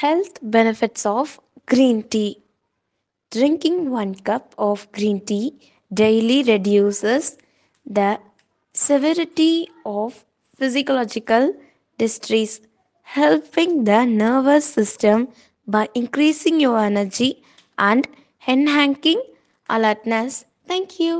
Health benefits of green tea. Drinking one cup of green tea daily reduces the severity of physiological distress, helping the nervous system by increasing your energy and enhancing alertness. Thank you.